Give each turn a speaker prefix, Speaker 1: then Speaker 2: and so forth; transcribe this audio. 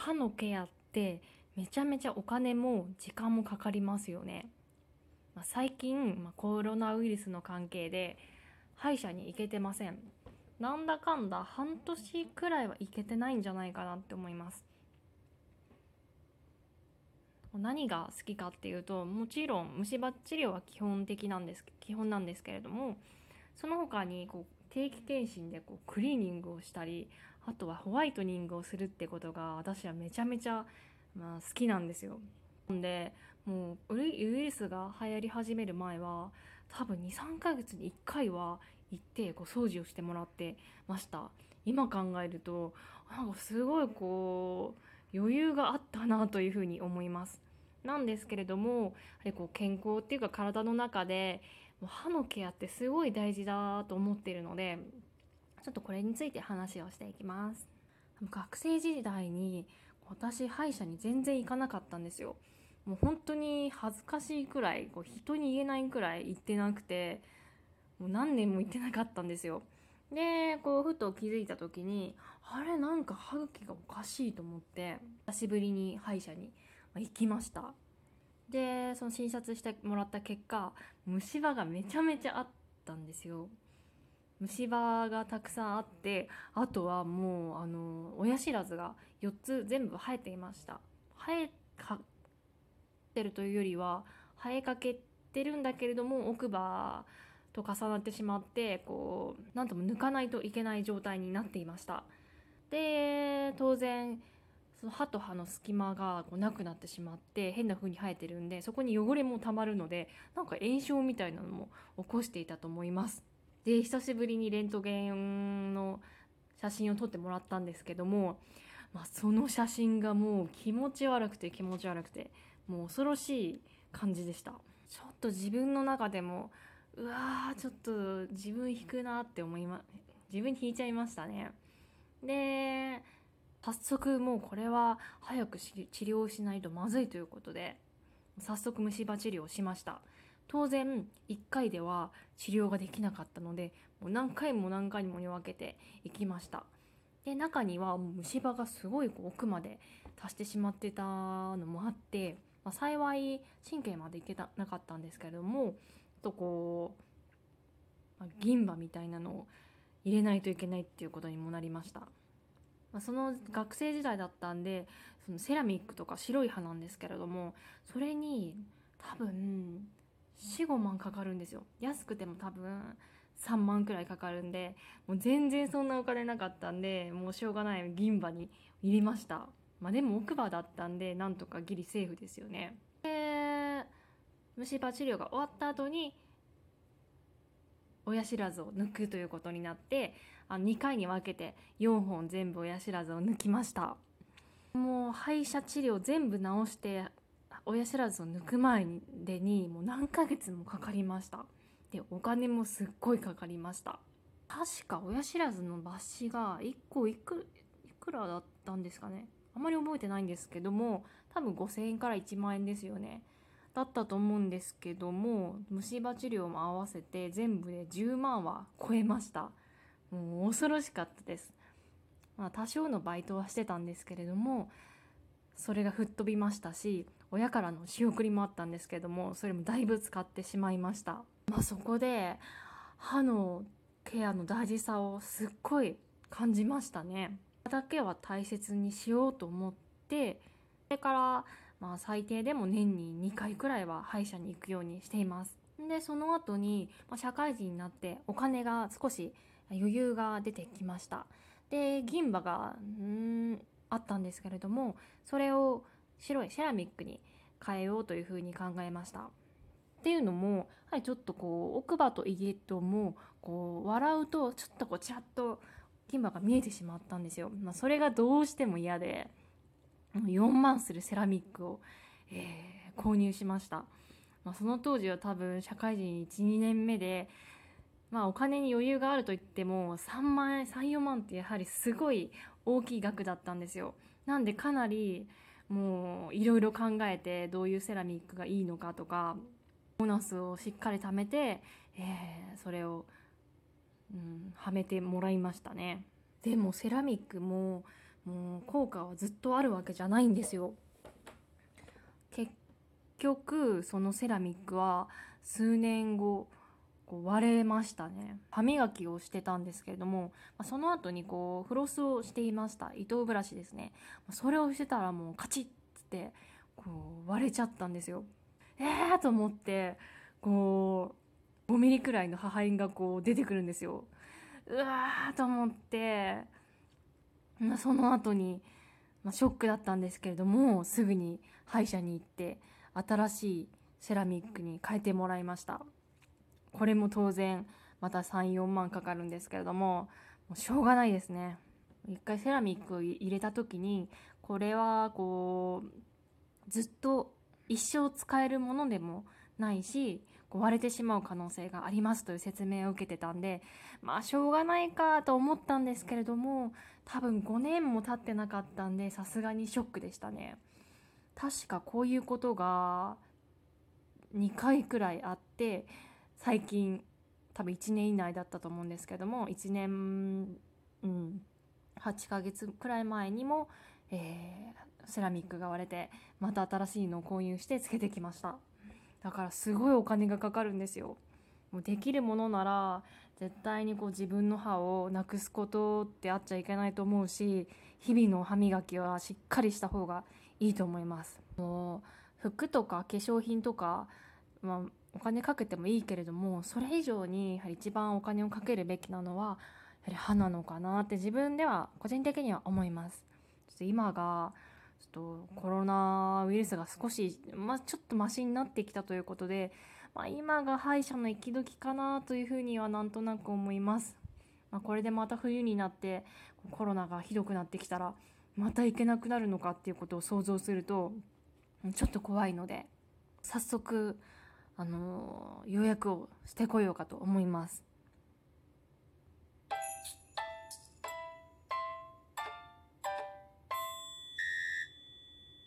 Speaker 1: 歯のケアってめちゃめちゃお金も時間もかかりますよね。まあ、最近、まあ、コロナウイルスの関係で歯医者に行けてません。なんだかんだ半年くらいは行けてないんじゃないかなって思います。何が好きかっていうともちろん虫歯治療は基本的なんです基本なんですけれどもその他にこう定期検診でこうクリーニングをしたりあとはホワイトニングをするってことが私はめちゃめちゃ、まあ、好きなんですよ。でもうウイルスが流行り始める前は多分23ヶ月に1回は行ってこう掃除をしてもらってました今考えるとなんかすごいこう余裕があったなというふうに思いますなんですけれどもやはりこう健康っていうか体の中でも歯のケアってすごい大事だと思ってるのでちょっとこれについて話をしていきます。学生時代に私歯医者に全然行かなかったんですよ。もう本当に恥ずかしいくらいこう人に言えないくらい行ってなくてもう何年も行ってなかったんですよ。でこうふと気づいた時にあれなんか歯茎がおかしいと思って久しぶりに歯医者に行きました。でその診察してもらった結果虫歯がめちゃめちゃあったんですよ。虫歯がたくさんあってあとはもうあの親知らずが4つ全部生えていました。生えかってるというよりは生えかけてるんだけれども奥歯と重なってしまってこう何とも抜かないといけない状態になっていました。で当然その歯と歯の隙間がこうなくなってしまって変な風に生えてるんでそこに汚れもたまるのでなんか炎症みたいなのも起こしていたと思います。で久しぶりにレントゲンの写真を撮ってもらったんですけども、まあ、その写真がもう気持ち悪くて気持ち悪くてもう恐ろしい感じでした。ちょっと自分の中でもうわーちょっと自分引くなって思いま自分引いちゃいましたね。で早速もうこれは早く治療しないとまずいということで早速虫歯治療をしました。当然1回では治療ができなかったのでもう何回も何回もに分けていきました。で中には虫歯がすごい奥まで達してしまってたのもあって、まあ、幸い神経までいけたなかったんですけれどもとこう、まあ、銀歯みたいなのを入れないといけないっていうことにもなりました。まあ、その学生時代だったんでそのセラミックとか白い歯なんですけれどもそれに多分45万かかるんですよ。安くても多分3万くらいかかるんでもう全然そんなお金なかったんでもうしょうがない銀歯に入れました。まあでも奥歯だったんでなんとかギリセーフですよね。で虫歯治療が終わった後に親知らずを抜くということになってあ2回に分けて4本全部親知らずを抜きました。もう歯医者治療全部治して親知らずを抜く前でにもう何ヶ月もかかりました。でお金もすっごいかかりました。確か親知らずの抜歯が1個いくいくらだったんですかね。あまり覚えてないんですけども多分5000円から1万円ですよね。だったと思うんですけども虫歯治療も合わせて全部で10万は超えました。もう恐ろしかったです、まあ、多少のバイトはしてたんですけれどもそれが吹っ飛びましたし親からの仕送りもあったんですけどもそれもだいぶ使ってしまいました、まあ、そこで歯のケアの大事さをすっごい感じましたねだけは大切にしようと思ってそれからまあ最低でも年に2回くらいは歯医者に行くようにしています。で、その後に、まあ、社会人になってお金が少し余裕が出てきました。で、銀歯がう、んあったんですけれども、それを白いセラミックに変えようというふうに考えました。っていうのも、はい、ちょっとこう奥歯とイエットもこう笑うとちょっとこうちらっと銀歯が見えてしまったんですよ。まあ、それがどうしても嫌で4万するセラミックを、えー、購入しました、まあ、その当時は多分社会人12年目で、まあ、お金に余裕があるといっても3万円34万ってやはりすごい大きい額だったんですよなんでかなりもういろいろ考えてどういうセラミックがいいのかとかボーナスをしっかり貯めて、えー、それを、うん、はめてもらいましたね。でもセラミックももう効果はずっとあるわけじゃないんですよ。結局そのセラミックは数年後こう割れましたね。歯磨きをしてたんですけれどもその後にこうフロスをしていました。糸ブラシですね。それをしてたらもうカチッってこう割れちゃったんですよ。えーと思ってこう5ミリくらいの破片がこう出てくるんですよ。うわーと思ってまあ、その後に、まあ、ショックだったんですけれどもすぐに歯医者に行って新しいセラミックに変えてもらいました。これも当然また34万かかるんですけれどももうしょうがないですね。一回セラミックを入れた時にこれはこうずっと一生使えるものでもないし割れてしまう可能性がありますという説明を受けてたんでまあしょうがないかと思ったんですけれども多分5年も経ってなかったんでさすがにショックでしたね。確かこういうことが2回くらいあって最近多分1年以内だったと思うんですけども1年、うん、8ヶ月くらい前にも、えー、セラミックが割れてまた新しいのを購入してつけてきました。だからすごいお金がかかるんですよ。もうできるものなら絶対にこう自分の歯をなくすことってあっちゃいけないと思うし日々の歯磨きはしっかりした方がいいと思います。もう服とか化粧品とか、まあ、お金かけてもいいけれどもそれ以上にやはり一番お金をかけるべきなのはやはり歯なのかなって自分では個人的には思いますちょっと今がちょっとコロナウイルスが少し、まあ、ちょっとマシになってきたということで、まあ、今が歯医者の行き時かなというふうにはなんとなく思います。まあ、これでまた冬になってコロナがひどくなってきたらまた行けなくなるのかっていうことを想像するとちょっと怖いので早速あの予約をしてこようかと思います。